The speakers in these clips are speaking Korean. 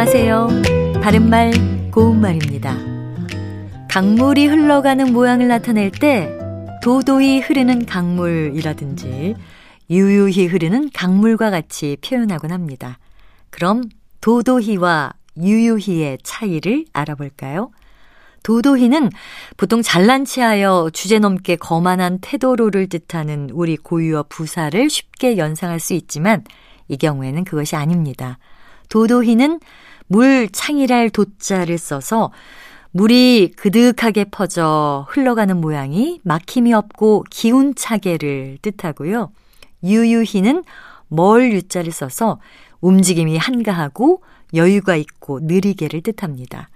안녕하세요. 바른말, 고운말입니다. 강물이 흘러가는 모양을 나타낼 때 도도히 흐르는 강물이라든지 유유히 흐르는 강물과 같이 표현하곤 합니다. 그럼 도도히와 유유히의 차이를 알아볼까요? 도도히는 보통 잘난 체하여 주제넘게 거만한 태도로를 뜻하는 우리 고유어 부사를 쉽게 연상할 수 있지만 이 경우에는 그것이 아닙니다. 도도히는 물 창이랄 도자를 써서 물이 그득하게 퍼져 흘러가는 모양이 막힘이 없고 기운차게를 뜻하고요. 유유히는 멀 유자를 써서 움직임이 한가하고 여유가 있고 느리게를 뜻합니다.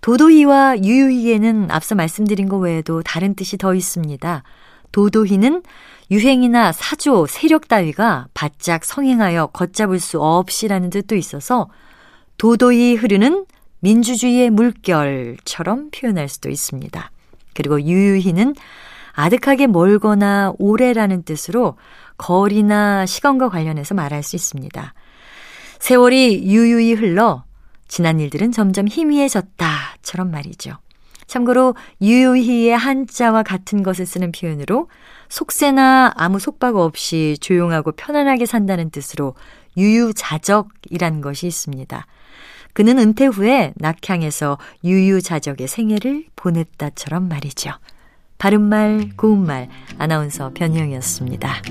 도도히와 유유히에는 앞서 말씀드린 것 외에도 다른 뜻이 더 있습니다. 도도히는 유행이나 사조, 세력 따위가 바짝 성행하여 걷잡을 수 없이라는 뜻도 있어서 도도히 흐르는 민주주의의 물결처럼 표현할 수도 있습니다. 그리고 유유히는 아득하게 멀거나 오래라는 뜻으로 거리나 시간과 관련해서 말할 수 있습니다. 세월이 유유히 흘러 지난 일들은 점점 희미해졌다처럼 말이죠. 참고로 유유히의 한자와 같은 것을 쓰는 표현으로 속세나 아무 속박 없이 조용하고 편안하게 산다는 뜻으로 유유자적이라는 것이 있습니다. 그는 은퇴 후에 낙향에서 유유자적의 생애를 보냈다처럼 말이죠. 바른말 고운말 아나운서 변희영이었습니다.